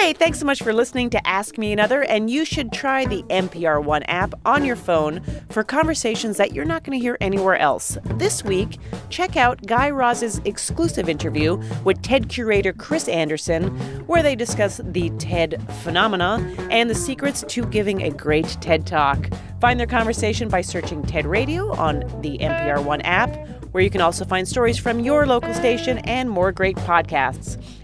Hey, thanks so much for listening to Ask Me Another, and you should try the NPR One app on your phone for conversations that you're not going to hear anywhere else. This week, check out Guy Raz's exclusive interview with TED curator Chris Anderson, where they discuss the TED phenomena and the secrets to giving a great TED Talk. Find their conversation by searching TED Radio on the NPR One app, where you can also find stories from your local station and more great podcasts.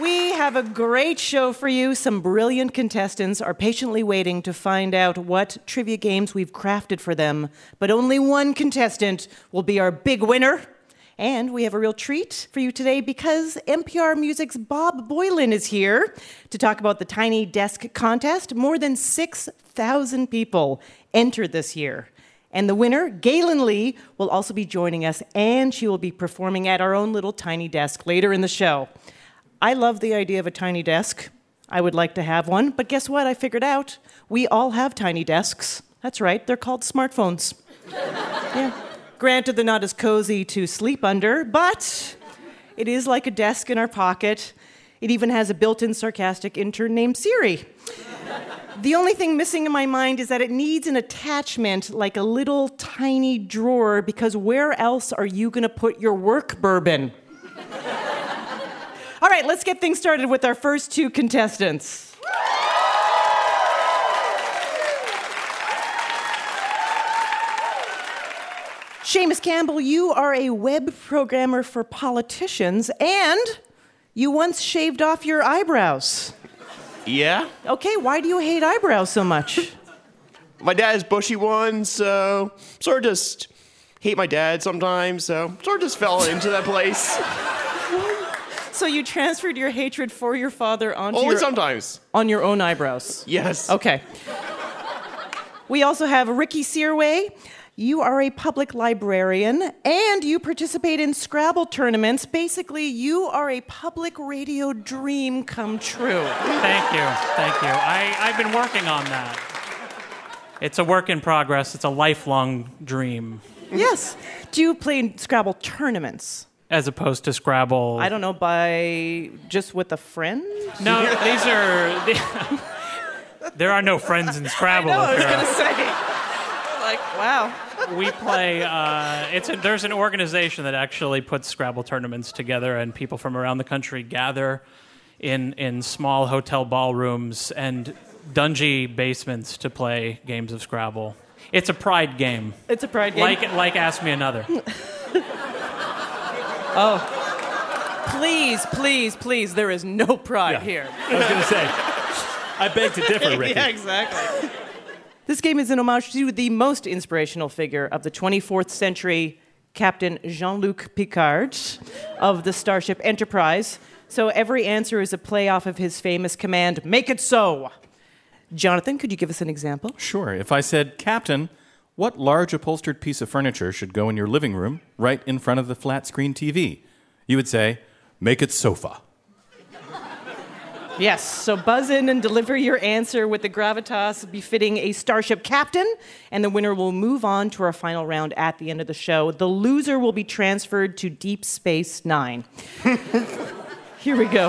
We have a great show for you. Some brilliant contestants are patiently waiting to find out what trivia games we've crafted for them. But only one contestant will be our big winner. And we have a real treat for you today because NPR Music's Bob Boilen is here to talk about the Tiny Desk contest. More than 6,000 people entered this year. And the winner, Gaelynn Lea, will also be joining us, and she will be performing at our own little tiny desk later in the show. I love the idea of a tiny desk. I would like to have one, but guess what? I figured out we all have tiny desks. That's right, they're called smartphones. yeah. Granted, they're not as cozy to sleep under, but it is like a desk in our pocket. It even has a built in sarcastic intern named Siri. The only thing missing in my mind is that it needs an attachment like a little tiny drawer because where else are you going to put your work bourbon? All right, let's get things started with our first two contestants. Seamus Campbell, you are a web programmer for politicians and you once shaved off your eyebrows. Yeah? Okay, why do you hate eyebrows so much? My dad has bushy ones, so sort of just hate my dad sometimes, so sort of just fell into that place. So you transferred your hatred for your father onto Only your, sometimes. on your own eyebrows. Yes. Okay. We also have Ricky Searway. You are a public librarian and you participate in Scrabble tournaments. Basically, you are a public radio dream come true. Thank you. Thank you. I, I've been working on that. It's a work in progress, it's a lifelong dream, yes. Do you play in Scrabble tournaments? As opposed to Scrabble. I don't know, by just with a friend? No, these are. there are no friends in Scrabble. No, I was going to say. Like, wow. we play. Uh, it's a, there's an organization that actually puts Scrabble tournaments together, and people from around the country gather in in small hotel ballrooms and dungy basements to play games of Scrabble. It's a pride game, It's a pride game. like like Ask Me Another. Oh. please, please, please, there is no pride here. I was going to say, I beg to differ, Ricky. Yeah, exactly. this game is an homage to the most inspirational figure of the 24th century, Captain Jean Luc Picard of the Starship Enterprise. So every answer is a play off of his famous command, Make it so. Jonathan, could you give us an example? Sure. If I said, Captain, what large upholstered piece of furniture should go in your living room right in front of the flat screen TV? You would say, make it sofa. Yes, so buzz in and deliver your answer with the gravitas befitting a starship captain, and the winner will move on to our final round at the end of the show. The loser will be transferred to Deep Space Nine. Here we go.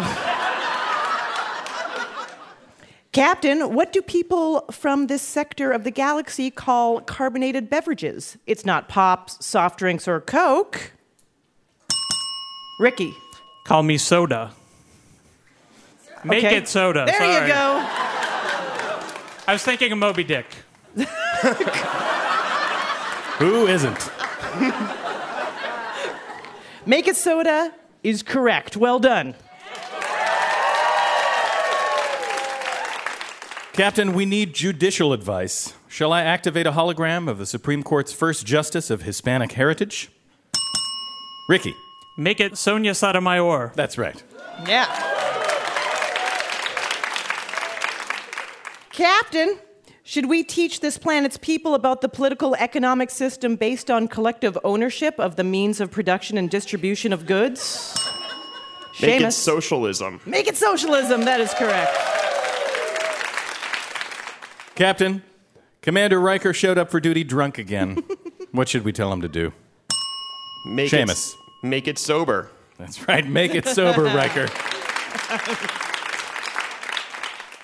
Captain, what do people from this sector of the galaxy call carbonated beverages? It's not pops, soft drinks, or Coke. Ricky. Call me soda. Make Okay. it soda. There Sorry. you go. I was thinking of Moby Dick. Who isn't? Make it soda is correct. Well done. Captain, we need judicial advice. Shall I activate a hologram of the Supreme Court's first justice of Hispanic heritage? Ricky. Make it Sonia Sotomayor. That's right. Yeah. Captain, should we teach this planet's people about the political economic system based on collective ownership of the means of production and distribution of goods? Make it socialism. Make it socialism, that is correct. Captain, Commander Riker showed up for duty drunk again. what should we tell him to do? Make Seamus. It, make it sober. That's right, make it sober, Riker.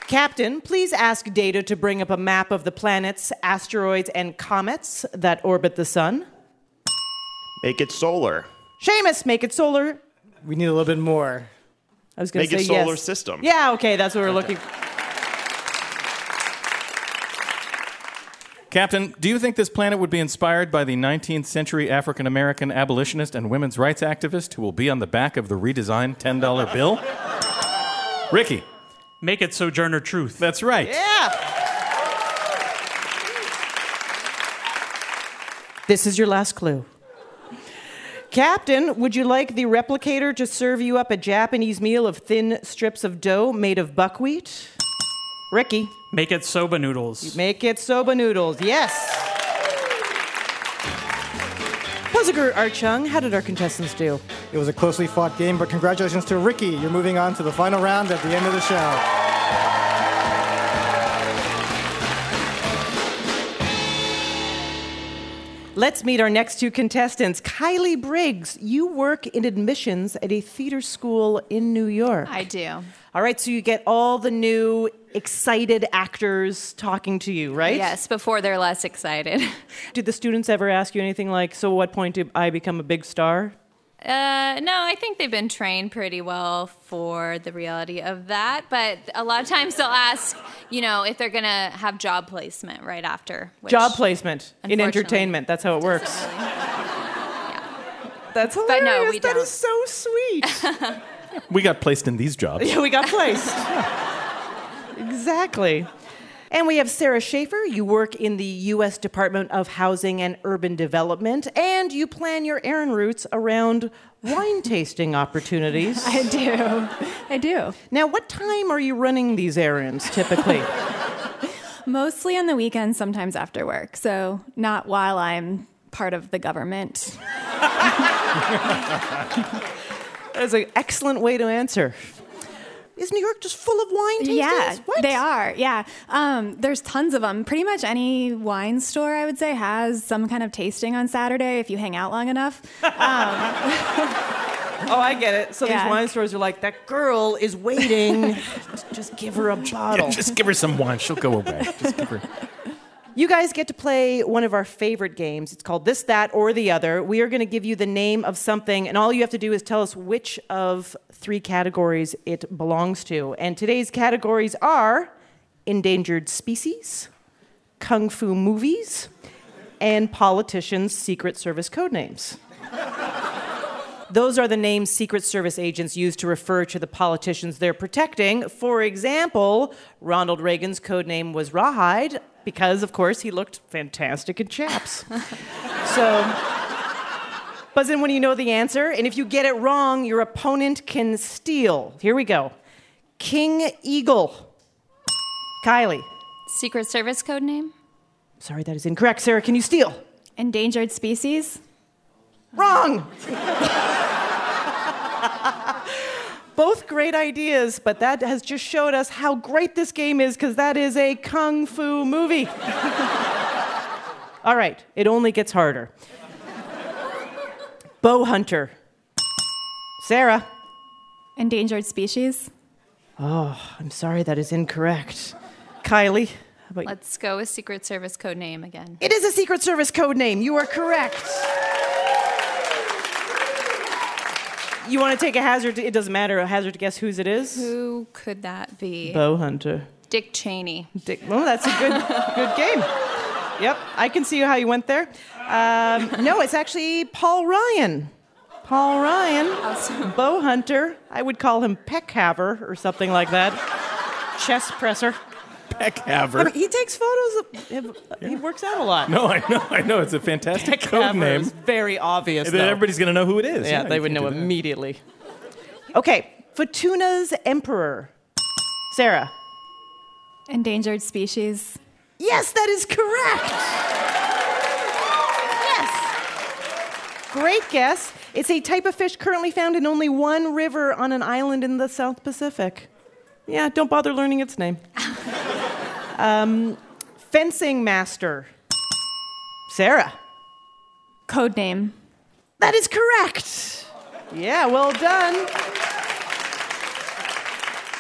Captain, please ask Data to bring up a map of the planets, asteroids, and comets that orbit the sun. Make it solar. Seamus, make it solar. We need a little bit more. I was going to say Make it solar yes. system. Yeah, okay, that's what we're looking Captain, do you think this planet would be inspired by the 19th century African American abolitionist and women's rights activist who will be on the back of the redesigned $10 bill? Ricky, Make it Sojourner Truth. that's right. Yeah. This is your last clue. Captain, would you like the replicator to serve you up a Japanese meal of thin strips of dough made of buckwheat? Ricky, Make it Soba Noodles. make it soba noodles. Yes. Puzzle guru Art Chung, how did our contestants do? It was a closely fought game, but congratulations to Ricky. You're moving on to the final round at the end of the show. Let's meet our next two contestants. Kylie Briggs, you work in admissions at a theater school in New York. I do. All right, so you get all the new excited actors talking to you, right? Yes, before they're less excited. Did the students ever ask you anything like, so what point do I become a big star? Uh, no, I think they've been trained pretty well for the reality of that. But a lot of times they'll ask, you know, if they're going to have job placement right after. which- Job placement in entertainment. That's how it works. That's hilarious. But no, we That don't. is so sweet. We got placed in these jobs. yeah, we got placed. exactly. And we have Sarah Schaefer. You work in the U.S. Department of Housing and Urban Development, and you plan your errand routes around wine tasting opportunities. I do. I do. Now, what time are you running these errands typically? Mostly on the weekends, sometimes after work. So, not while I'm part of the government. That's an excellent way to answer. Is New York just full of wine tastings? Yeah, What? they are. Yeah. Um, there's tons of them. Pretty much any wine store, I would say, has some kind of tasting on Saturday if you hang out long enough. Oh, I get it. So Yeah. these wine stores are like, that girl is waiting. just give her a bottle. Just give her some wine. She'll go away. Just give her. You guys get to play one of our favorite games. It's called This, That, or the Other. We are going to give you the name of something, and all you have to do is tell us which of three categories it belongs to. And today's categories are endangered species, kung fu movies, and politicians' Secret Service code names. Those are the names Secret Service agents use to refer to the politicians they're protecting. For example, Ronald Reagan's code name was Rawhide because, of course, he looked fantastic in chaps. so, buzz in when you know the answer, and if you get it wrong, your opponent can steal. Here we go King Eagle. Kylie. Secret Service code name? Sorry, that is incorrect. Sarah, can you steal? Endangered species. Wrong. Both great ideas, but that has just showed us how great this game is because that is a kung fu movie. All right, it only gets harder. Bow hunter. Sarah. Endangered species. Oh, I'm sorry, that is incorrect. Kylie. How about? Let's go with Secret Service code name again. It is a Secret Service code name. You are correct. You want to take a hazard? It doesn't matter. A hazard to guess whose it is. Who could that be? Bow hunter. Dick Cheney. Dick. Well, that's a good, good game. Yep, I can see how you went there. Um, no, it's actually Paul Ryan. Paul Ryan, awesome. bow hunter. I would call him peckhaver or something like that. Chest presser. Peckhaver. I mean, he takes photos. Of, he works out a lot. no, I know, I know. It's a fantastic code Peckhaver name. is very obvious. Then though. everybody's going to know who it is. Yeah, they would know immediately. Okay, Fortuna's Emperor. Sarah. Endangered species. Yes, that is correct. Yes. Great guess. It's a type of fish currently found in only one river on an island in the South Pacific. Yeah, don't bother learning its name. um, fencing master. Sarah. Code name. That is correct. Yeah, well done.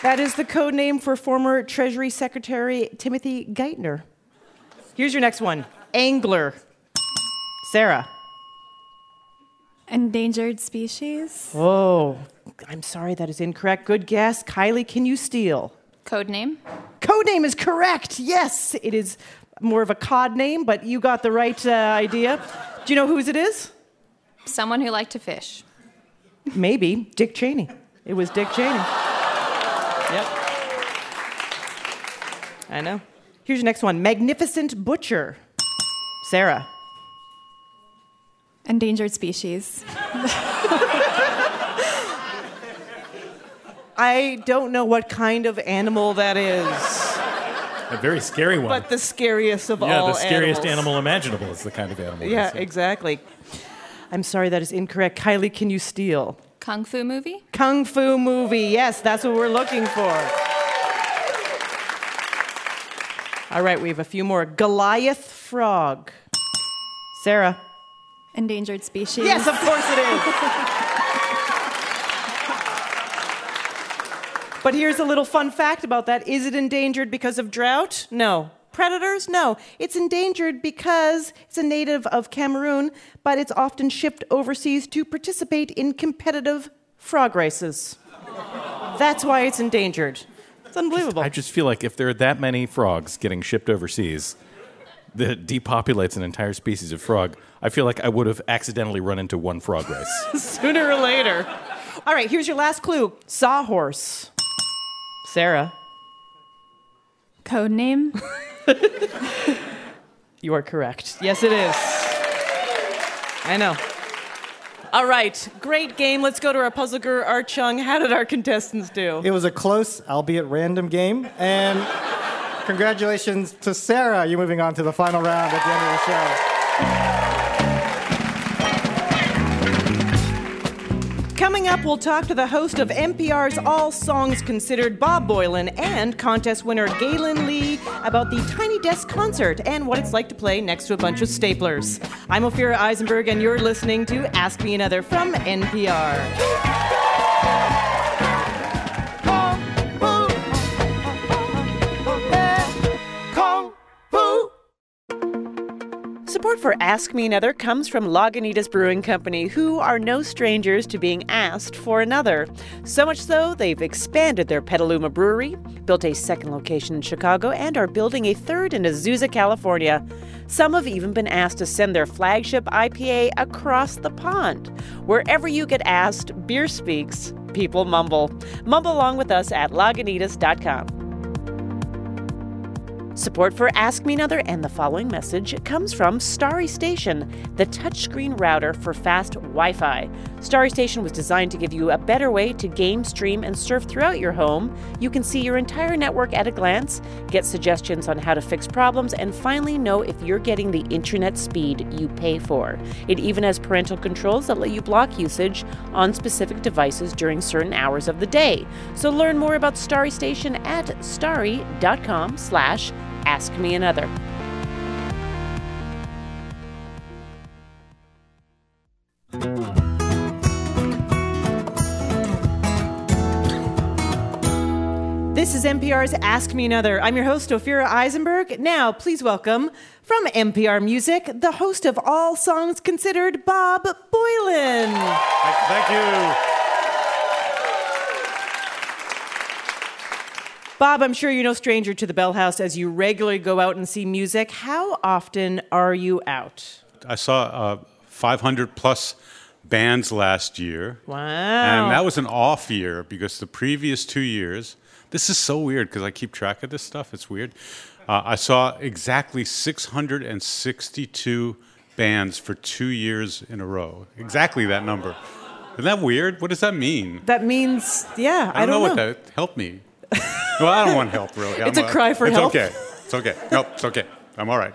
That is the code name for former Treasury Secretary Timothy Geithner. Here's your next one angler. Sarah. Endangered species. Oh, I'm sorry, that is incorrect. Good guess. Kylie, can you steal? Code name? Code name is correct. Yes, it is more of a cod name, but you got the right uh, idea. Do you know whose it is? Someone who liked to fish. Maybe Dick Cheney. It was Dick Cheney. Yep. I know. Here's your next one Magnificent Butcher. Sarah. Endangered species. I don't know what kind of animal that is, A very scary one. but the scariest of yeah, all Yeah, the scariest animals. animal imaginable is the kind of animal. Yeah, exactly. I'm sorry, that is incorrect. Kylie, can you steal? Kung Fu movie? Kung Fu movie. Yes, that's what we're looking for. All right, we have a few more. Goliath frog. Sarah. Endangered species. Yes, of course it is. but here's a little fun fact about that. Is it endangered because of drought? No. Predators? No. It's endangered because it's a native of Cameroon, but it's often shipped overseas to participate in competitive frog races. That's why it's endangered. It's unbelievable. I just feel like if there are that many frogs getting shipped overseas, that depopulates an entire species of frog. I feel like I would have accidentally run into one frog race. Sooner or later. All right, here's your last clue Sawhorse. Sarah. Code name. You are correct. Yes, it is. I know. All right, great game. Let's go to our puzzle guru, Art Chung. How did our contestants do? It was a close, albeit random game. And congratulations to Sarah. You're moving on to the final round at the end of the show. Coming up, we'll talk to the host of NPR's All Songs Considered, Bob Boilen, and contest winner Gaelynn Lea about the Tiny Desk concert and what it's like to play next to a bunch of staplers. I'm Ophira Eisenberg, and you're listening to Ask Me Another from NPR. The support for Ask Me Another comes from Lagunitas Brewing Company, who are no strangers to being asked for another. So much so, they've expanded their Petaluma brewery, built a second location in Chicago, and are building a third in Azusa, California. Some have even been asked to send their flagship IPA across the pond. Wherever you get asked, beer speaks, people mumble. Mumble along with us at Lagunitas.com. Support for Ask Me Another and the following message comes from Starry Station, the touchscreen router for fast Wi Fi. Starry Station was designed to give you a better way to game, stream, and surf throughout your home. You can see your entire network at a glance, get suggestions on how to fix problems, and finally know if you're getting the internet speed you pay for. It even has parental controls that let you block usage on specific devices during certain hours of the day. So learn more about Starry Station at starry.com slash Ask Me Another. This is NPR's Ask Me Another. I'm your host, Ophira Eisenberg. Now, please welcome from NPR Music, the host of All Songs Considered, Bob Boilen. Thank you. Bob, I'm sure you're no stranger to the Bell House as you regularly go out and see music. How often are you out? I saw uh, 500 plus bands last year. Wow. And that was an off year because the previous two years, this is so weird because I keep track of this stuff. It's weird. Uh, I saw exactly 662 bands for two years in a row. Exactly that number. Isn't that weird? What does that mean? That means, yeah, I don't, know, know. what that. Help me. Well, I don't want help, really. It's a cry for it's help. It's okay. It's okay. Nope, it's okay. I'm all right.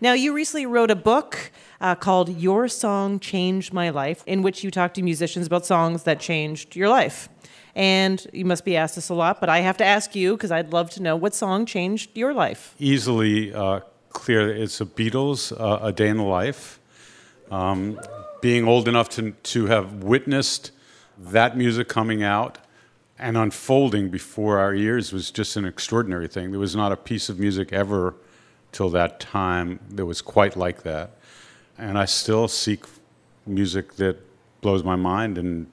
Now, you recently wrote a book uh, called Your Song Changed My Life, in which you talk to musicians about songs that changed your life. And you must be asked this a lot, but I have to ask you because I'd love to know what song changed your life. Easily uh, clear. It's the Beatles, uh, A Day in the Life. Um, being old enough to, to have witnessed that music coming out and unfolding before our ears was just an extraordinary thing. There was not a piece of music ever till that time that was quite like that. And I still seek music that blows my mind and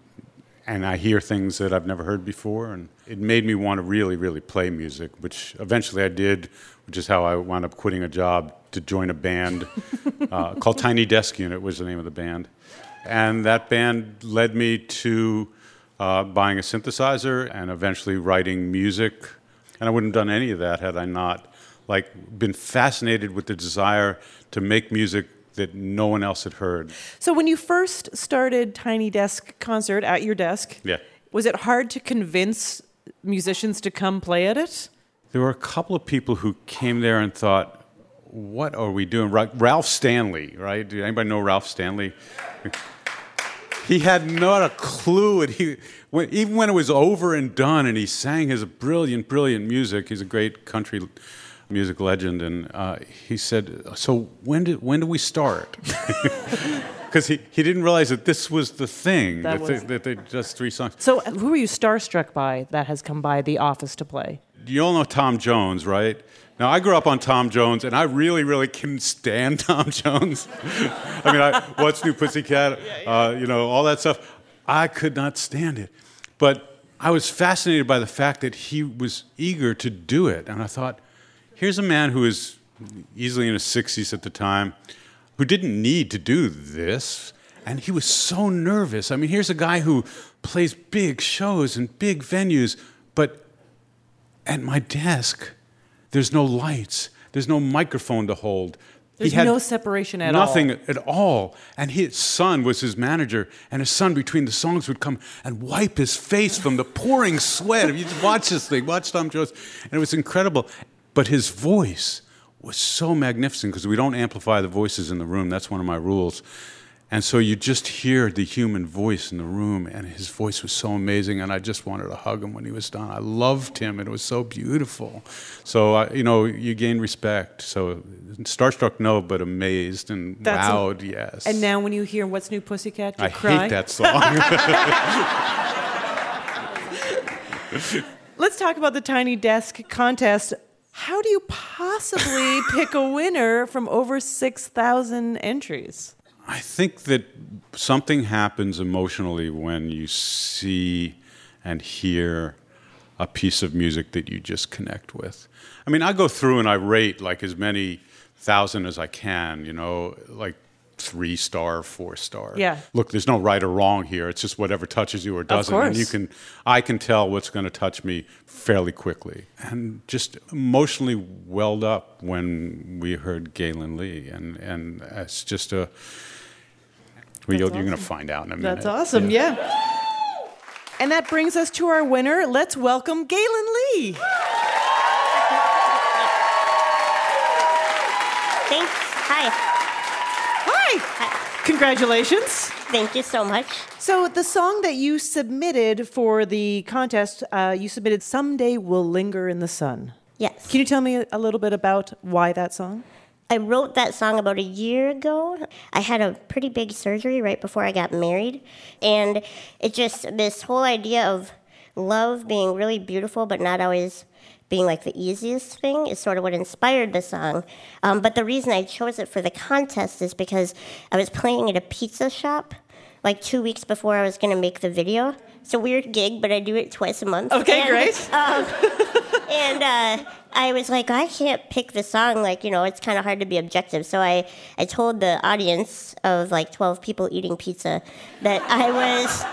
and I hear things that I've never heard before and it made me want to really really play music, which eventually I did, which is how I wound up quitting a job to join a band uh, called Tiny Desk Unit was the name of the band. And that band led me to uh, buying a synthesizer and eventually writing music. And I wouldn't have done any of that had I not like been fascinated with the desire to make music that no one else had heard. So, when you first started Tiny Desk Concert at your desk, Yeah. was it hard to convince musicians to come play at it? There were a couple of people who came there and thought, "What are we doing?" Ralph Stanley, right? Do anybody know Ralph Stanley? He had not a clue, and he when, even when it was over and done, and he sang his brilliant, brilliant music. He's a great country music legend, and uh, he said, "So when did when do we start?" Because he, he didn't realize that this was the thing That that, they, was- that they just three songs. So, who are you starstruck by that has come by the office to play? you all know Tom Jones, right? Now, I grew up on Tom Jones, and I really, really couldn't stand Tom Jones. I mean, I, What's New Pussycat, uh, you know, all that stuff. I could not stand it. But I was fascinated by the fact that he was eager to do it. And I thought, here's a man who is easily in his 60s at the time, who didn't need to do this. And he was so nervous. I mean, here's a guy who plays big shows and big venues, but at my desk, there's no lights, there's no microphone to hold. He There's had no separation at nothing all. Nothing at all. And his son was his manager, and his son between the songs would come and wipe his face from the pouring sweat. If you just watch this thing, watch Tom Jones, and it was incredible. But his voice was so magnificent because we don't amplify the voices in the room. That's one of my rules. And so you just hear the human voice in the room, and his voice was so amazing, and I just wanted to hug him when he was done. I loved him, and it was so beautiful. So, uh, you know, you gain respect. So, starstruck, no, but amazed and That's a- wowed, yes. And now, when you hear "What's New Pussycat," you I cry. hate that song. Let's talk about the Tiny Desk contest. How do you possibly pick a winner from over six thousand entries? I think that something happens emotionally when you see and hear a piece of music that you just connect with. I mean, I go through and I rate like as many thousand as I can, you know, like three star, four star. Yeah. Look, there's no right or wrong here. It's just whatever touches you or doesn't. And you can I can tell what's going to touch me fairly quickly. And just emotionally welled up when we heard Gaelynn Lea and and it's just a well, you're, you're going to find out in a minute. That's awesome. Yeah. And that brings us to our winner. Let's welcome Gaelynn Lea. Thanks. Hi. Hi. Congratulations. Thank you so much. So, the song that you submitted for the contest, uh, you submitted Someday Will Linger in the Sun. Yes. Can you tell me a little bit about why that song? I wrote that song about a year ago. I had a pretty big surgery right before I got married. And it just, this whole idea of love being really beautiful, but not always being like the easiest thing is sort of what inspired the song. Um, but the reason I chose it for the contest is because I was playing at a pizza shop like two weeks before I was going to make the video. It's a weird gig, but I do it twice a month. Okay, And, great. um, and uh, I was like, I can't pick the song. Like, you know, it's kind of hard to be objective. So I, I told the audience of like 12 people eating pizza that I was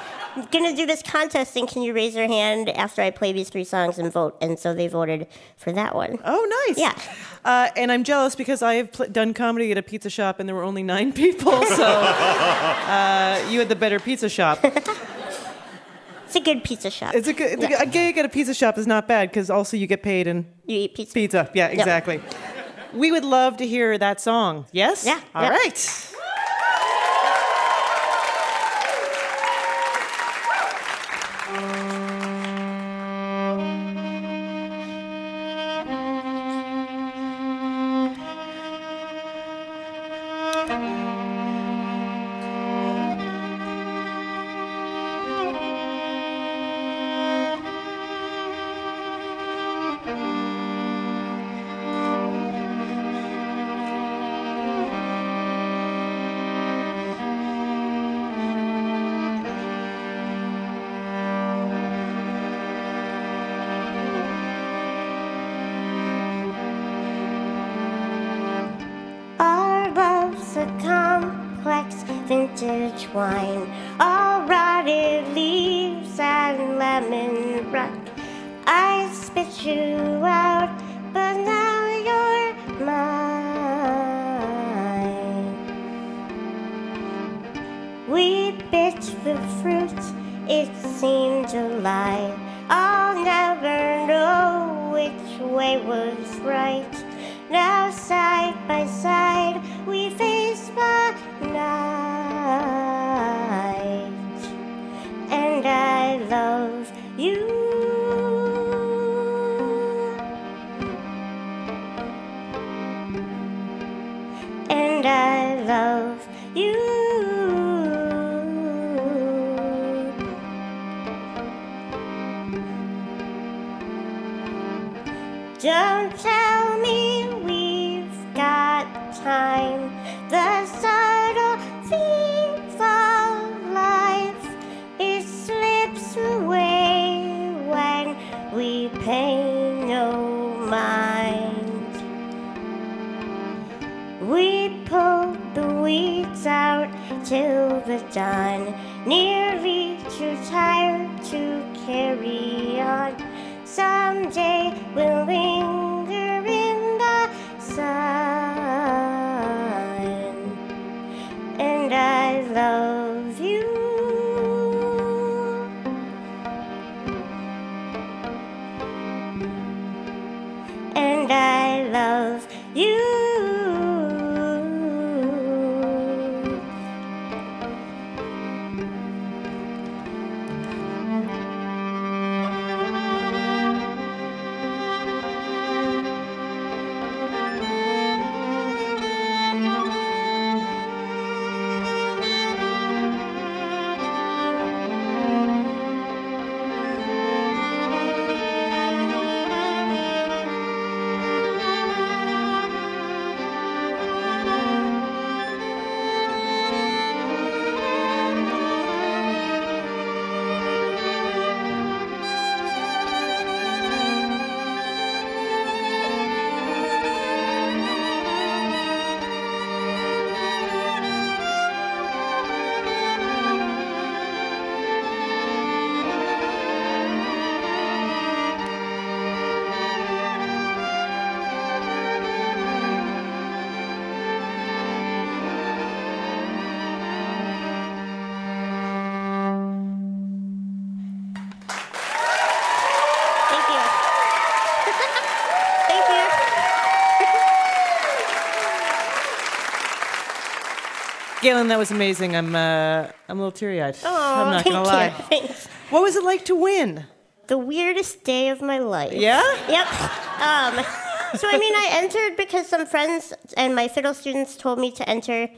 going to do this contest and can you raise your hand after I play these three songs and vote? And so they voted for that one. Oh, nice. Yeah. Uh, and I'm jealous because I have pl- done comedy at a pizza shop and there were only nine people. So uh, you had the better pizza shop. It's a good pizza shop. It's a good. it's a Yeah. good- A gig at a pizza shop is not bad because also you get paid and You eat pizza. pizza. Yeah, exactly. We would love to hear that song. Yes. Yeah, All yeah. right. Was right. Now, side by side, we face the dawn, nearly too tired to carry on. Someday Gaelynn, that was amazing. I'm uh, I'm a little teary eyed. Oh, I'm not gonna lie. Thanks. What was it like to win? The weirdest day of my life. Yeah? Yep. Um, so I mean, I entered because some friends and my fiddle students told me to enter.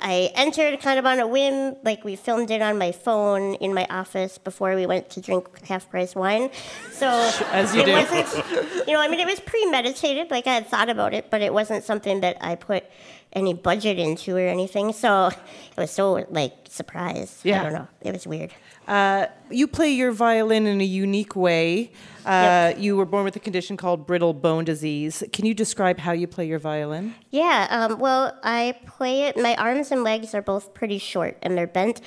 I entered kind of on a whim, like we filmed it on my phone in my office before we went to drink half price wine. So As you it do. wasn't, you know, I mean, it was premeditated, like I had thought about it, but it wasn't something that I put any budget into or anything. So it was so like surprise. Yeah. I don't know. It was weird. Uh, you play your violin in a unique way. Uh, You were born with a condition called brittle bone disease. Can you describe how you play your violin? Yeah, um, well, I play it. My arms and legs are both pretty short and they're bent.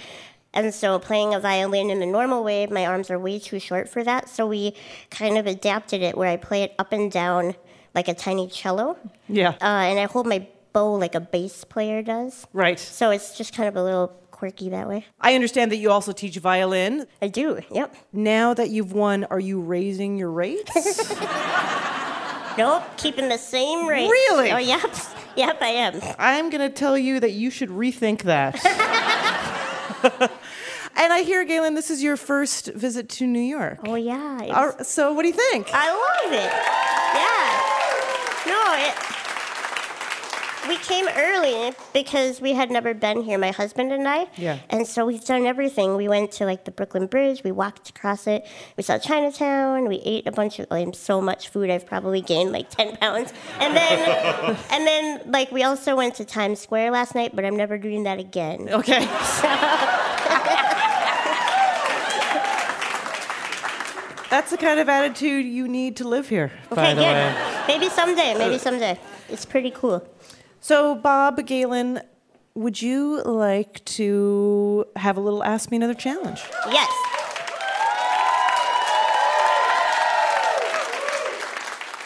And so, playing a violin in the normal way, my arms are way too short for that. So, we kind of adapted it where I play it up and down like a tiny cello. Yeah. Uh, and I hold my bow like a bass player does. right. So, it's just kind of a little quirky that way. I understand that you also teach violin. I do. Yep. Now that you've won, are you raising your rates? Nope. Keeping the same rate. Really? Oh, yep. Yep, I am. I'm going to tell you that you should rethink that. and I hear, Gaelynn, this is your first visit to New York. Oh, yeah. so, what do you think? I love it. Yeah. No, it. We came early because we had never been here, my husband and I. Yeah. And so we've done everything. We went to like the Brooklyn Bridge. We walked across it. We saw Chinatown. We ate a bunch of like, so much food. I've probably gained like ten pounds. And then, and then like we also went to Times Square last night. But I'm never doing that again. Okay. That's the kind of attitude you need to live here, by Okay, the good. way. Maybe someday. Maybe uh, someday. It's pretty cool. So, Bob, Gaelynn, would you like to have a little Ask Me Another challenge? Yes.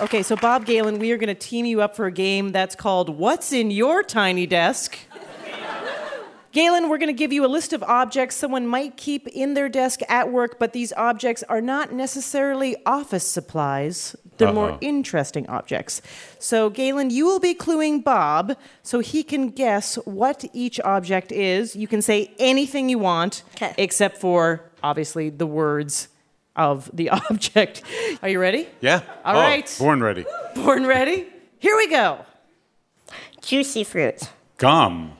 Okay, so Bob Gaelynn, we are going to team you up for a game that's called What's in Your Tiny Desk? Gaelynn, we're going to give you a list of objects someone might keep in their desk at work, but these objects are not necessarily office supplies. They're more Uh-oh. interesting objects. So, Gaelynn, you will be cluing Bob so he can guess what each object is. You can say anything you want, 'Kay. except for, obviously, the words of the object. Are you ready? Yeah. All oh, right. Born ready. Born ready? Here we go. Juicy fruit. Gum.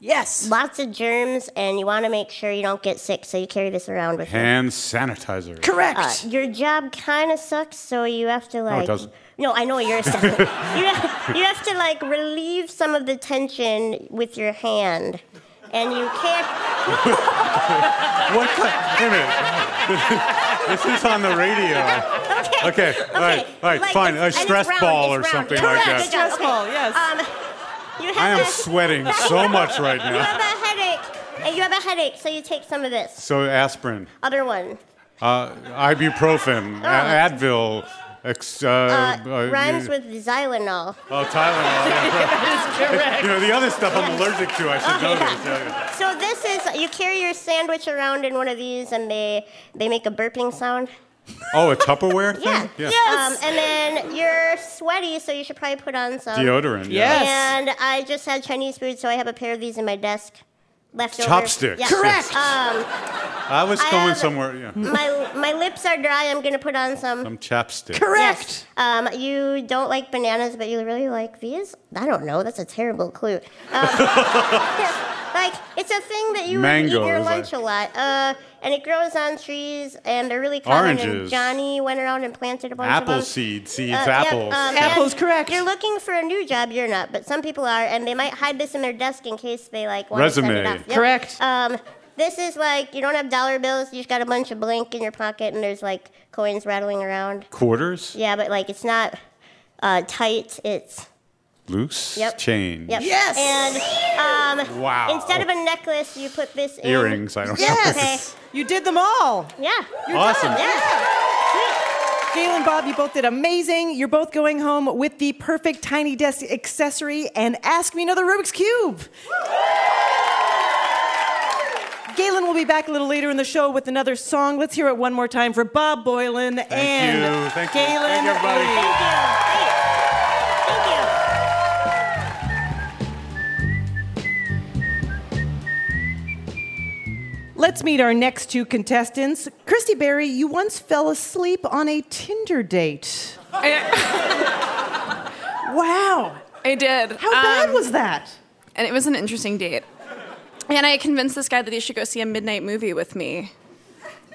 Yes. Lots of germs, and you want to make sure you don't get sick, so you carry this around with you. Hand sanitizer. Correct. Uh, your job kind of sucks, so you have to like. doesn't. No, I know yours doesn't. you, have, you have to like relieve some of the tension with your hand, and you can't. What? kind- Wait a minute. this is on the radio. Okay. All right. All right. like, fine. it's- A stress round, ball it's or round. something Correct, like good that. job, Stress okay. ball, yes. Um, you have I am a- sweating so much right now. You have a headache, and you have a headache, so you take some of this. So aspirin, Other one. uh, ibuprofen, a- Advil, ex, uh, Uh, uh, rhymes with Xylanol. Oh, Tylenol. Yeah. you know the other stuff I'm allergic to. I should know this. Yeah. So this is you carry your sandwich around in one of these, and they they make a burping sound. Oh, a Tupperware thing? Yeah. Yeah. Um, and then you're sweaty, so you should probably put on some Deodorant. Yeah. Yes. And I just had Chinese food, so I have a pair of these in my desk. Left over. Chopsticks. Yeah. Correct. Um, I was I going have- somewhere. Yeah. my my lips are dry. I'm gonna put on some. Some chapstick. Correct. Um, you don't like bananas, but you really like these? I don't know. That's a terrible clue. Um, like it's a thing that you would eat your Mangoes, lunch a lot. Uh, and it grows on trees, and they're really common. And Oranges. Johnny went around and planted a bunch of Apple them. seed seeds, Uh, yep, apples. um, Apples, and correct. You're looking for a new job. You're not, but some people are, and they might hide this in their desk in case they like want to send it Resume. off. Yep. Correct. Um, this is like you don't have dollar bills. You just got a bunch of blank in your pocket, and there's like coins rattling around. Quarters. Yeah, but like it's not uh, tight. It's Loose. Yep. Change. yep. Yes. And um, Wow. instead of a necklace, you put this in. Earrings. I don't know. Yes. You did them all. Okay. Yeah. know. Awesome. Yeah. Gail and Bob, you both did amazing. You're both going home with the perfect tiny desk accessory and ask me another Rubik's Cube. Gaelynn will be back a little later in the show with another song. Let's hear it one more time for Bob Boilen and you. Thank you. Gaelynn. Thank you, everybody. Lea. Thank you. Let's meet our next two contestants. Christy Berry, you once fell asleep on a Tinder date. wow. I did. How bad Um, was that? And it was an interesting date. And I convinced this guy that he should go see a midnight movie with me.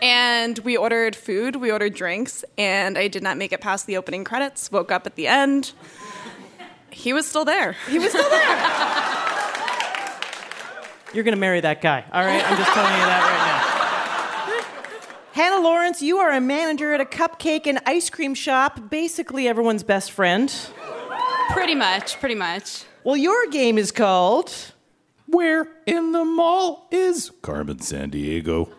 And we ordered food, we ordered drinks, and I did not make it past the opening credits. Woke up at the end. He was still there. He was still there. You're going to marry that guy, all right? I'm just telling you that right now. Hannah Lawrence, you are a manager at a cupcake and ice cream shop, basically everyone's best friend. Pretty much, pretty much. Well, your game is called. Where in the mall is Carmen Sandiego?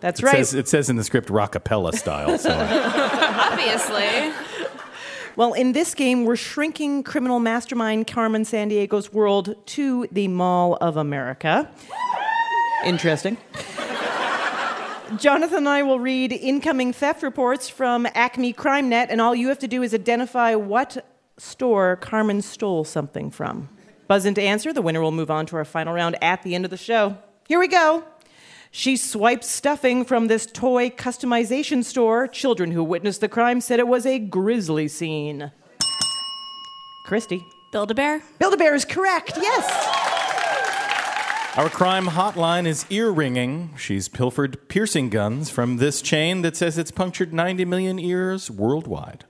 That's It right. says it says in the script rockapella style. So Obviously. Well, in this game, we're shrinking criminal mastermind Carmen Sandiego's world to the Mall of America. Interesting. Jonathan and I will read incoming theft reports from Acme CrimeNet, and all you have to do is identify what store Carmen stole something from. Buzz in to answer. The winner will move on to our final round at the end of the show. Here we go. She swiped stuffing from this toy customization store. Children who witnessed the crime said it was a grisly scene. Christy. Build a bear? Build a bear is correct, yes. Our crime hotline is ear ringing. She's pilfered piercing guns from this chain that says it's punctured 90 million ears worldwide.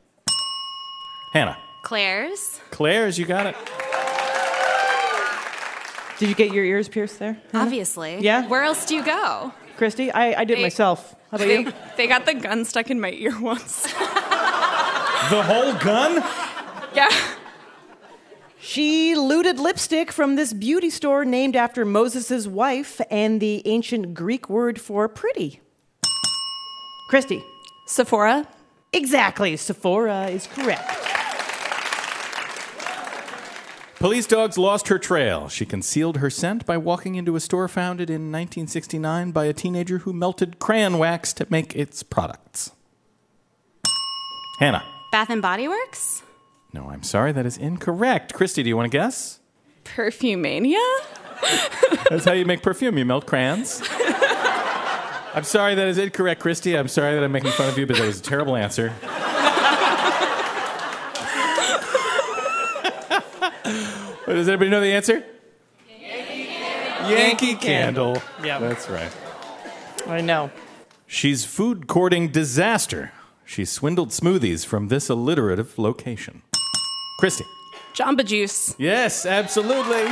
Hannah. Claire's? Claire's, you got it. Did you get your ears pierced there? Obviously. Yeah? Where else do you go? Christy, I, I did it They- myself. How about They, you? they got the gun stuck in my ear once. The whole gun? yeah. She looted lipstick from this beauty store named after Moses' wife and the ancient Greek word for pretty. Christy. Sephora? Exactly. Sephora is correct. Police dogs lost her trail. She concealed her scent by walking into a store founded in 1969 by a teenager who melted crayon wax to make its products. Hannah. Bath and Body Works? No, I'm sorry, that is incorrect. Christy, do you want to guess? Perfumania? That's how you make perfume. You melt crayons. I'm sorry, that is incorrect, Christy. I'm sorry that I'm making fun of you, but that was a terrible answer. Does anybody know the answer? Yankee Candle. Yeah. That's right. I know. She's food courting disaster. She swindled smoothies from this alliterative location. Christy. Jamba Juice. Yes, absolutely.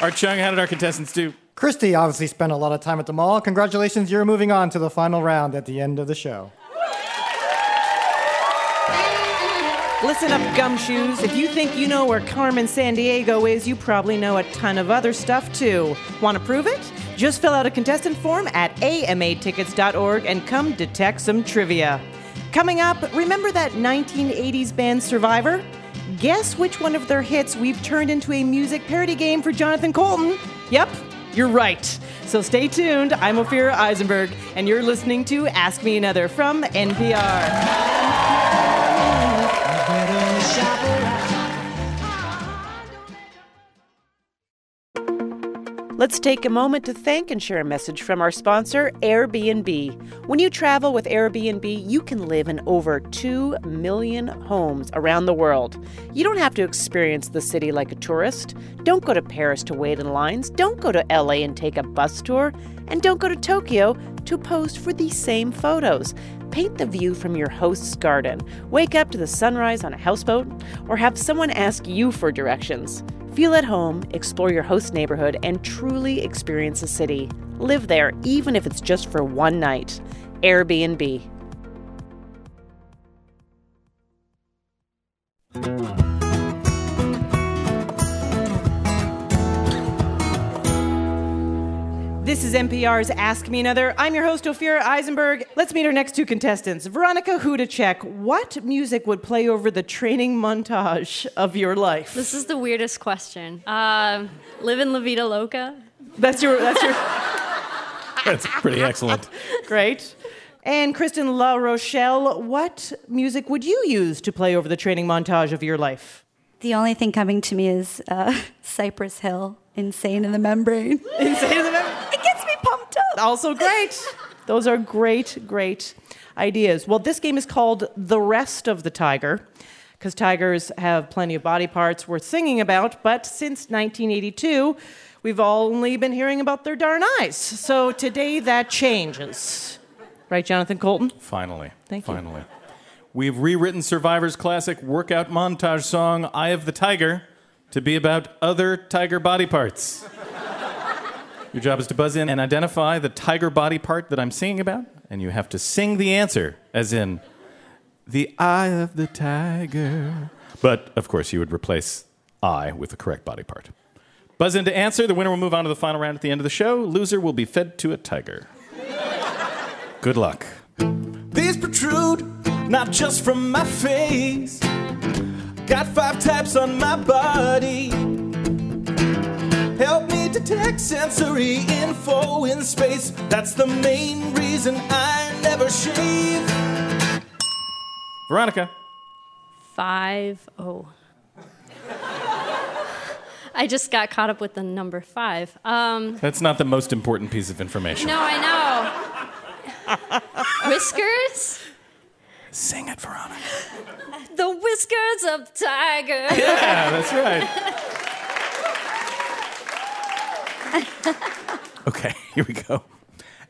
Art Chung, how did our contestants do? Christy obviously spent a lot of time at the mall. Congratulations, you're moving on to the final round at the end of the show. Listen up, gumshoes. If you think you know where Carmen Sandiego is, you probably know a ton of other stuff too. Want to prove it? Just fill out a contestant form at amatickets.org and come detect some trivia. Coming up, remember that 1980s band Survivor? Guess which one of their hits we've turned into a music parody game for Jonathan Coulton? Yep, you're right. So stay tuned. I'm Ophira Eisenberg, and you're listening to Ask Me Another from NPR. Let's take a moment to thank and share a message from our sponsor, Airbnb. When you travel with Airbnb, you can live in over 2 million homes around the world. You don't have to experience the city like a tourist. Don't go to Paris to wait in lines. Don't go to LA and take a bus tour. And don't go to Tokyo to pose for these same photos. Paint the view from your host's garden. Wake up to the sunrise on a houseboat, or have someone ask you for directions. Feel at home, explore your host neighborhood, and truly experience a city. Live there, even if it's just for one night. Airbnb. This is NPR's Ask Me Another. I'm your host, Ophira Eisenberg. Let's meet our next two contestants. Veronica Hudacek, what music would play over the training montage of your life? This is the weirdest question. Um, live in La Vida Loca. That's your. That's your. That's pretty excellent. Great. And Kristen La Rochelle, what music would you use to play over the training montage of your life? The only thing coming to me is uh, Cypress Hill, Insane in the Membrane. Insane in the Membrane? It gets me pumped up. Also great. Those are great, great ideas. Well, this game is called The Rest of the Tiger, because tigers have plenty of body parts worth singing about, but since 1982, we've all only been hearing about their darn eyes. So today that changes. Right, Jonathan Coulton? Finally. Thank you. Finally. We've rewritten Survivor's classic workout montage song, Eye of the Tiger, to be about other tiger body parts. Your job is to buzz in and identify the tiger body part that I'm singing about, and you have to sing the answer, as in, the eye of the tiger. But, of course, you would replace I with the correct body part. Buzz in to answer. The winner will move on to the final round at the end of the show. Loser will be fed to a tiger. Good luck. These protrude not just from my face. Got five types on my body. Help me detect sensory info in space. That's the main reason I never shave. Veronica. Five oh. I just got caught up with the number five. Um, That's not the most important piece of information. no, I know. Whiskers? Sing it, Veronica. The whiskers of the tiger. Yeah, that's right. Okay, here we go.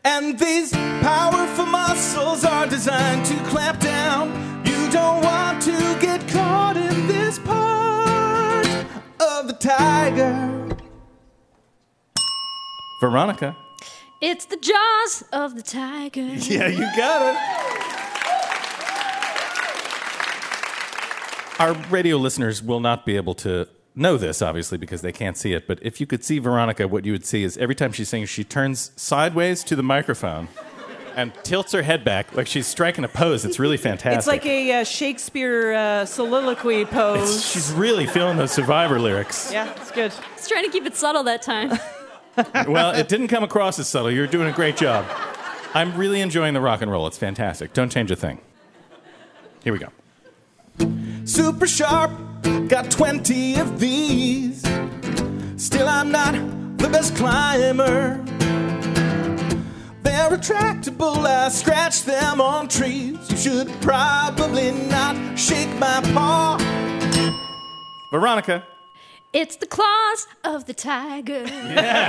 And these powerful muscles are designed to clamp down. You don't want to get caught in this part of the tiger. Veronica. It's the jaws of the tiger. Yeah, you got it. Our radio listeners will not be able to know this, obviously, because they can't see it. But if you could see Veronica, what you would see is every time she sings, she turns sideways to the microphone and tilts her head back like she's striking a pose. It's really fantastic. It's like a uh, Shakespeare uh, soliloquy pose. It's- she's really feeling those Survivor lyrics. yeah, it's good. She's trying to keep it subtle that time. well, it didn't come across as subtle. You're doing a great job. I'm really enjoying the rock and roll. It's fantastic. Don't change a thing. Here we go. Super sharp, got 20 of these. Still, I'm not the best climber. They're retractable, I scratch them on trees. You should probably not shake my paw. Veronica. It's the claws of the tiger. Yeah.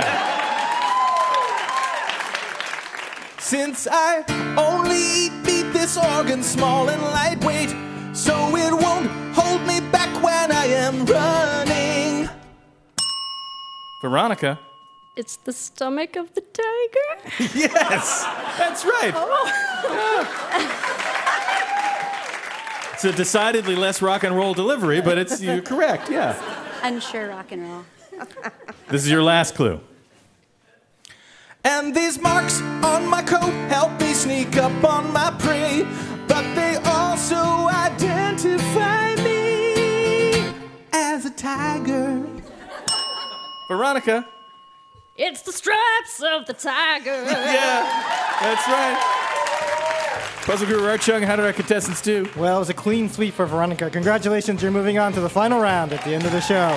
Since I only beat this organ small and lightweight, so it won't hold me back when I am running. Veronica. It's the stomach of the tiger. Yes, that's right. Oh. It's a decidedly less rock and roll delivery, but it's you're correct. Yeah. Unsure rock and roll. This is your last clue. And these marks on my coat help me sneak up on my prey, but they also identify me as a tiger. Veronica. It's the stripes of the tiger. Yeah, that's right. Puzzle Guru Art Chung, how did our contestants do? Well, it was a clean sweep for Veronica. Congratulations, you're moving on to the final round at the end of the show.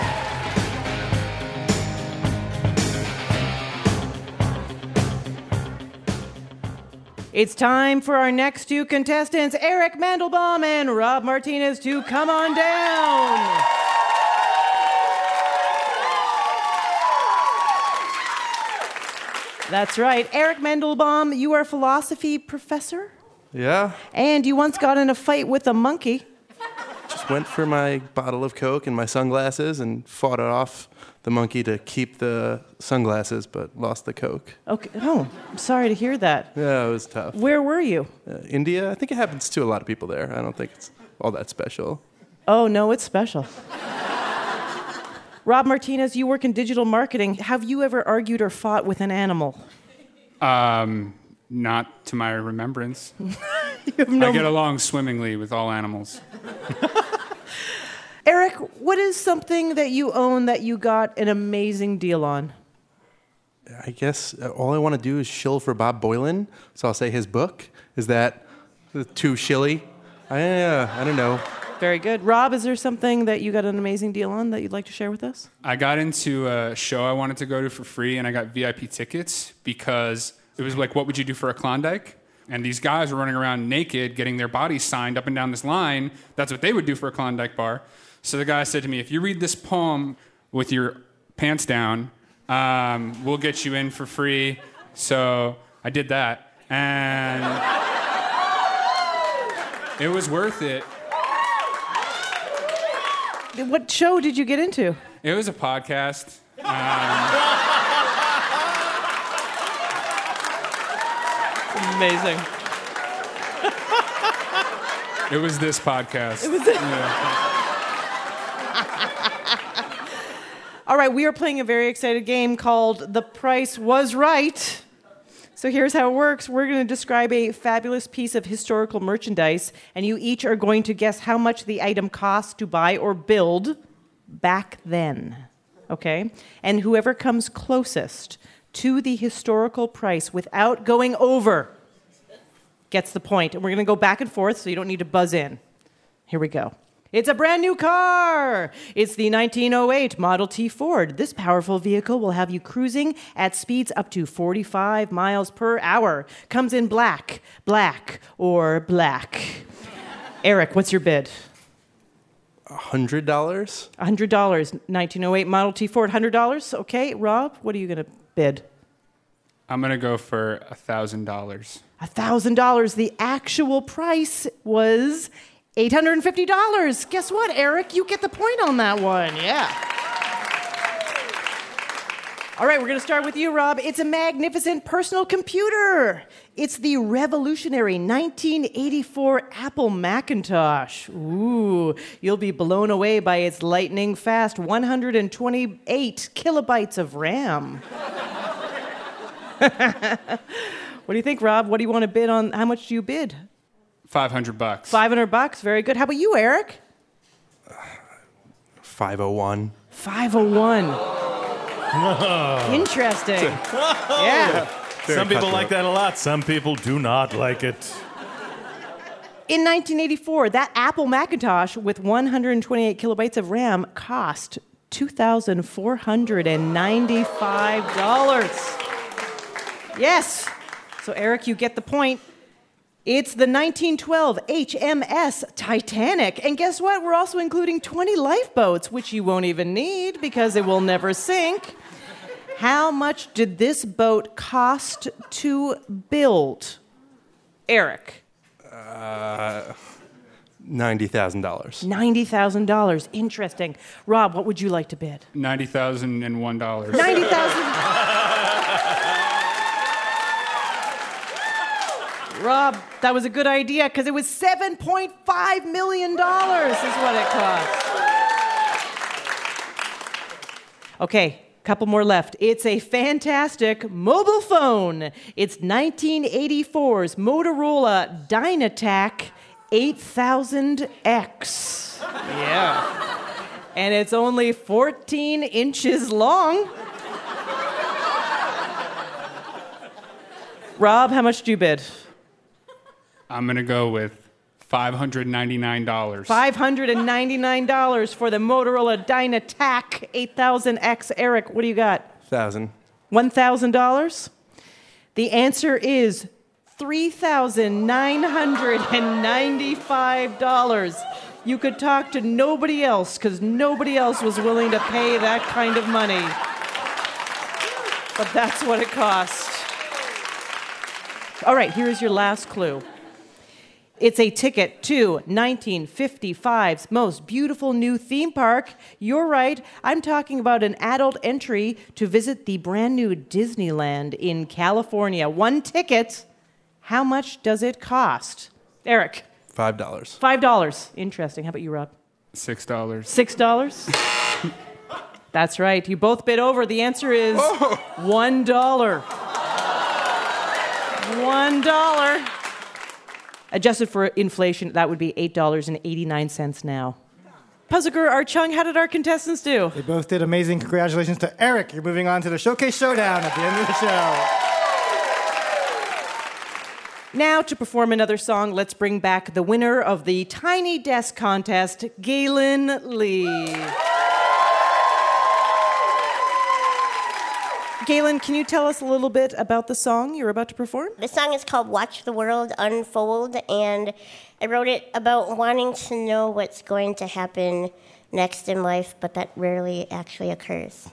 It's time for our next two contestants, Eric Mandelbaum and Rob Martinez, to come on down. That's right. Eric Mandelbaum, you are a philosophy professor, Yeah, and you once got in a fight with a monkey. Just went for my bottle of Coke and my sunglasses and fought it off the monkey to keep the sunglasses, but lost the Coke. Okay. Oh, I'm sorry to hear that. Yeah, it was tough. Where were you? Uh, India, I think it happens to a lot of people there. I don't think it's all that special. Oh, no, it's special. Rob Martinez, you work in digital marketing. Have you ever argued or fought with an animal? Um, not to my remembrance. no- I get along swimmingly with all animals. Eric, what is something that you own that you got an amazing deal on? I guess uh, all I want to do is shill for Bob Boilen, so I'll say his book. Is that too shilly? I, uh, I don't know. Very good. Rob, is there something that you got an amazing deal on that you'd like to share with us? I got into a show I wanted to go to for free, and I got VIP tickets because it was like, what would you do for a Klondike? And these guys were running around naked, getting their bodies signed up and down this line. That's what they would do for a Klondike bar. So the guy said to me, if you read this poem with your pants down, um, we'll get you in for free. So I did that. And it was worth it. What show did you get into? It was a podcast. Amazing. It was this podcast. It was Yeah. All right, we are playing a very excited game called The Price Was Right. So here's how it works. We're going to describe a fabulous piece of historical merchandise, and you each are going to guess how much the item cost to buy or build back then. Okay? And whoever comes closest to the historical price without going over gets the point. And we're going to go back and forth, so you don't need to buzz in. Here we go. It's a brand new car. It's the 1908 Model T Ford. This powerful vehicle will have you cruising at speeds up to 45 miles per hour. Comes in black, black, or black. Eric, what's your bid? $100? $100. 1908 Model T Ford, $100. Okay, Rob, what are you going to bid? I'm gonna go for a thousand dollars. $1,000. The actual price was $850. Guess what, Eric? You get the point on that one. Yeah. All right, we're going to start with you, Rob. It's a magnificent personal computer. It's the revolutionary 1984 Apple Macintosh. Ooh, you'll be blown away by its lightning fast 128 kilobytes of RAM. what do you think, Rob? What do you want to bid on? How much do you bid? Five hundred bucks. 500 bucks. Very good. How about you, Eric? 501. 501. Interesting. yeah. Some people like that a lot. Some people do not like it. In 1984, that Apple Macintosh with 128 kilobytes of RAM cost $2,495. Yes. So, Eric, you get the point. It's the 1912 HMS Titanic. And guess what? We're also including 20 lifeboats, which you won't even need because it will never sink. How much did this boat cost to build? Eric. Uh, $90,000. $90,000. Interesting. Rob, what would you like to bid? Ninety thousand and one dollars. 90,000. Rob, that was a good idea because it was $7.5 million is what it cost. Okay, couple more left. It's a fantastic mobile phone. It's 1984's Motorola Dynatac 8000X. Yeah. And it's only 14 inches long. Rob, how much do you bid? I'm gonna go with five hundred ninety nine dollars. $599 for the Motorola Dynatac 8000X. Eric, what do you got? 1000 $1,000? The answer is $3,995. You could talk to nobody else because nobody else was willing to pay that kind of money. But that's what it cost. All right, here's your last clue. It's a ticket to 1955's most beautiful new theme park. You're right, I'm talking about an adult entry to visit the brand new Disneyland in California. One ticket. How much does it cost? Eric, $5. $5. Interesting. How about you, Rob? Six dollars. Six dollars? That's right. You both bid over. The answer is oh. one dollar. One dollar. Adjusted for inflation, that would be eight dollars and eighty-nine cents now. Puzzlegur, Art Chung, how did our contestants do? They both did amazing. Congratulations to Eric. You're moving on to the Showcase Showdown at the end of the show. Now, to perform another song, let's bring back the winner of the Tiny Desk Contest, Gaelynn Lea. Gaelynn, can you tell us a little bit about the song you're about to perform? The song is called Watch the World Unfold, and I wrote it about wanting to know what's going to happen next in life, but that rarely actually occurs.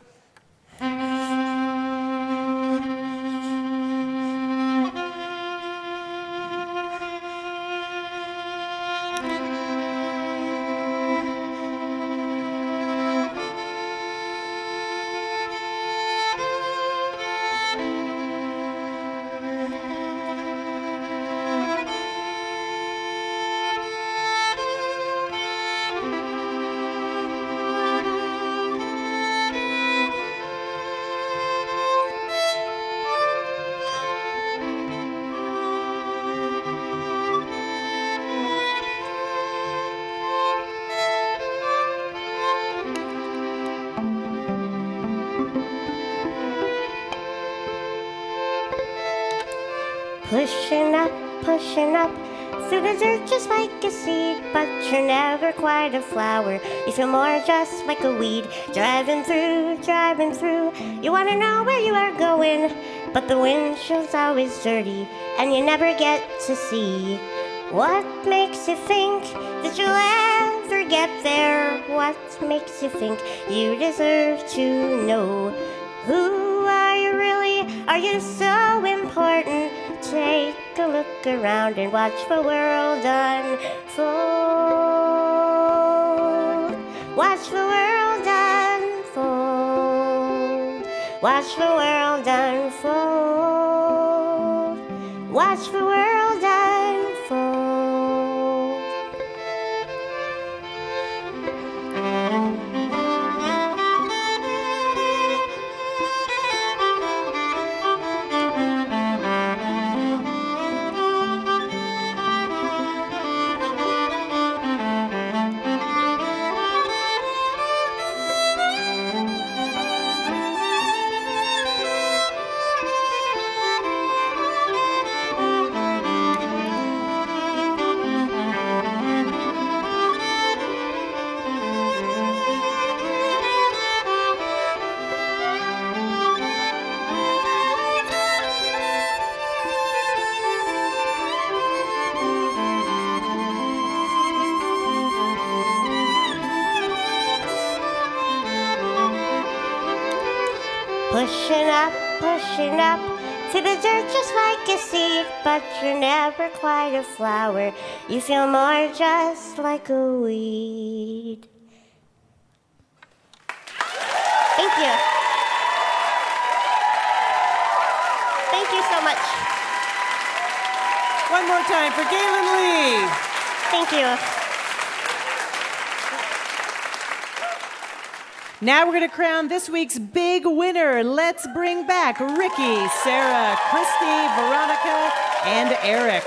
Pushing up through the just like a seed, but you're never quite a flower. You feel more just like a weed. Driving through, driving through. You wanna know where you are going, but the windshield's always dirty, and you never get to see. What makes you think that you'll ever get there? What makes you think you deserve to know? Who are you really? Are you so look around and watch the world unfold. Watch the world unfold. Watch the world unfold. The just like a seed, but you're never quite a flower. You feel more just like a weed. Thank you. Thank you so much. One more time for Gaelynn Lea. Thank you. Now we're going to crown this week's big winner. Let's bring back Ricky, Sarah, Christy, Veronica, and Eric.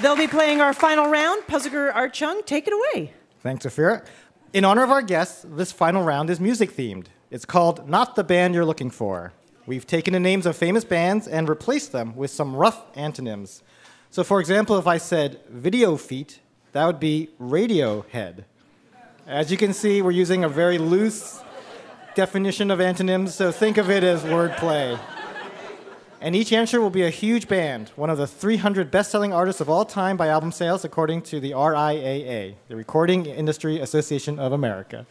They'll be playing our final round. Puzzler Art Chung, take it away. Thanks, Ophira. In honor of our guests, this final round is music themed. It's called Not the Band You're Looking For. We've taken the names of famous bands and replaced them with some rough antonyms. So, for example, if I said video feet, that would be Radiohead. As you can see, we're using a very loose definition of antonyms, so think of it as wordplay. And each answer will be a huge band, one of the 300 best selling artists of all time by album sales, according to the RIAA, the Recording Industry Association of America.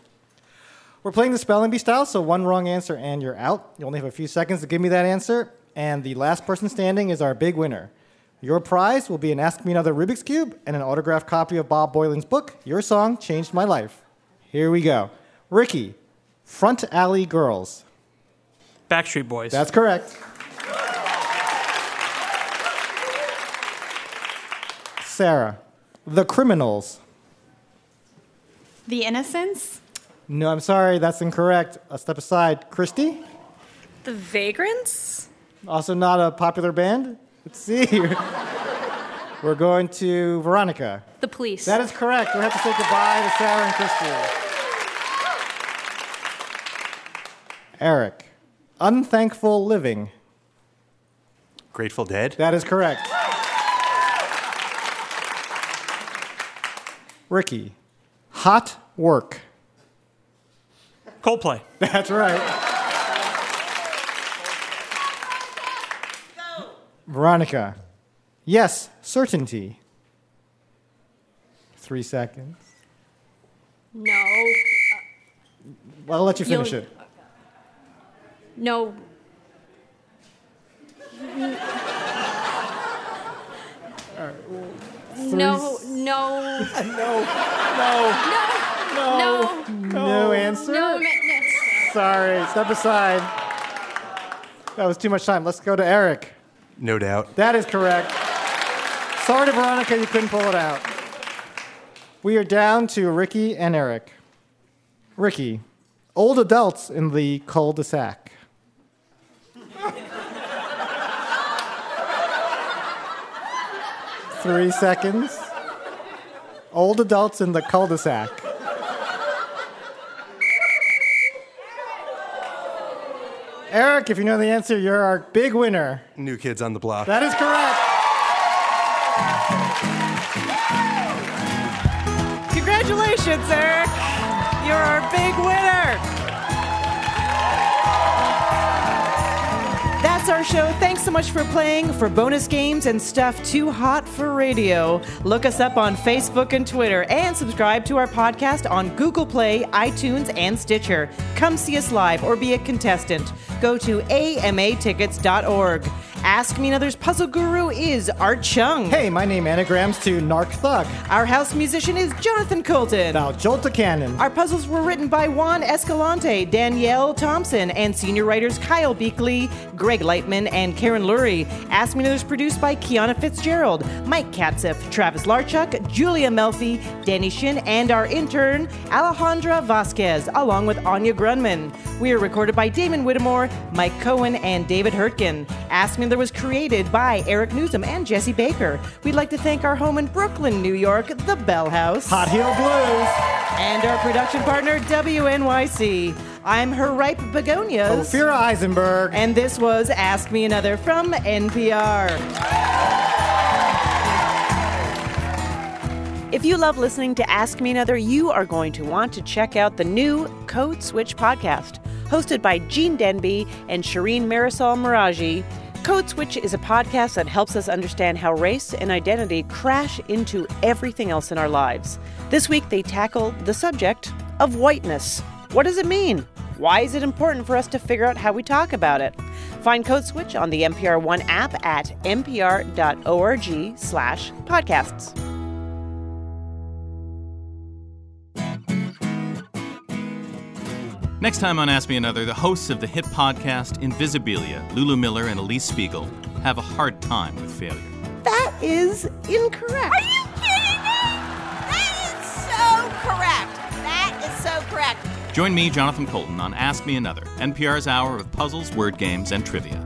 We're playing the spelling bee style, so one wrong answer and you're out. You only have a few seconds to give me that answer, and the last person standing is our big winner. Your prize will be an Ask Me Another Rubik's Cube and an autographed copy of Bob Boilen's book, Your Song Changed My Life. Here we go. Ricky, Front Alley Girls. Backstreet Boys. That's correct. Sarah, The Criminals. The Innocents? No, I'm sorry, that's incorrect. A step aside. Christy? The Vagrants? Also not a popular band? Let's see. We're going to Veronica. The police. That is correct. We have to say goodbye to Sarah and Christy. Eric, Unthankful Living. Grateful Dead. That is correct. Ricky, Hot Work. Coldplay. That's right. Veronica, Yes, Certainty. Three seconds. No. I'll let you finish You'll- it. No. No, no. no. No. No. No answer? No, ma- no. Sorry, step aside. That was too much time. Let's go to Eric. No doubt. That is correct. Sorry to Veronica, you couldn't pull it out. We are down to Ricky and Eric. Ricky, old adults in the cul-de-sac. Three seconds. Old adults in the cul-de-sac. Eric, if you know the answer, you're our big winner. New Kids on the Block. That is correct. Congratulations, Eric. You're our big winner. That's our show. Thanks so much for playing. For bonus games and stuff too hot for radio, look us up on Facebook and Twitter and subscribe to our podcast on Google Play, iTunes, and Stitcher. Come see us live or be a contestant. Go to amatickets.org. Ask Me Another's puzzle guru is Art Chung. Hey, my name anagrams to Narc Thug. Our house musician is Jonathan Coulton. Now, Jolta Cannon. Our puzzles were written by Juan Escalante, Danielle Thompson, and senior writers Kyle Beakley, Greg Lightman, and Karen Lurie. Ask Me Another's produced by Kiana Fitzgerald, Mike Katzif, Travis Larchuk, Julia Melfi, Danny Shin, and our intern, Alejandra Vasquez, along with Anya Grundmann. We are recorded by Damon Whittemore, Mike Cohen, and David Hurtgen. Ask Me Another was created by Eric Nuzum and Jesse Baker. We'd like to thank our home in Brooklyn, New York, the Bell House. Hot Heel Blues. And our production partner, WNYC. I'm her ripe begonias. Ophira Eisenberg. And this was Ask Me Another from NPR. If you love listening to Ask Me Another, you are going to want to check out the new Code Switch podcast, hosted by Gene Demby and Shireen Marisol Meraji. Code Switch is a podcast that helps us understand how race and identity crash into everything else in our lives. This week, they tackle the subject of whiteness. What does it mean? Why is it important for us to figure out how we talk about it? Find Code Switch on the NPR One app at npr.org slash podcasts. Next time on Ask Me Another, the hosts of the hit podcast Invisibilia, Lulu Miller and Alix Spiegel, have a hard time with failure. That is incorrect. Are you kidding me? That is so correct. That is so correct. Join me, Jonathan Coulton, on Ask Me Another, NPR's hour of puzzles, word games, and trivia.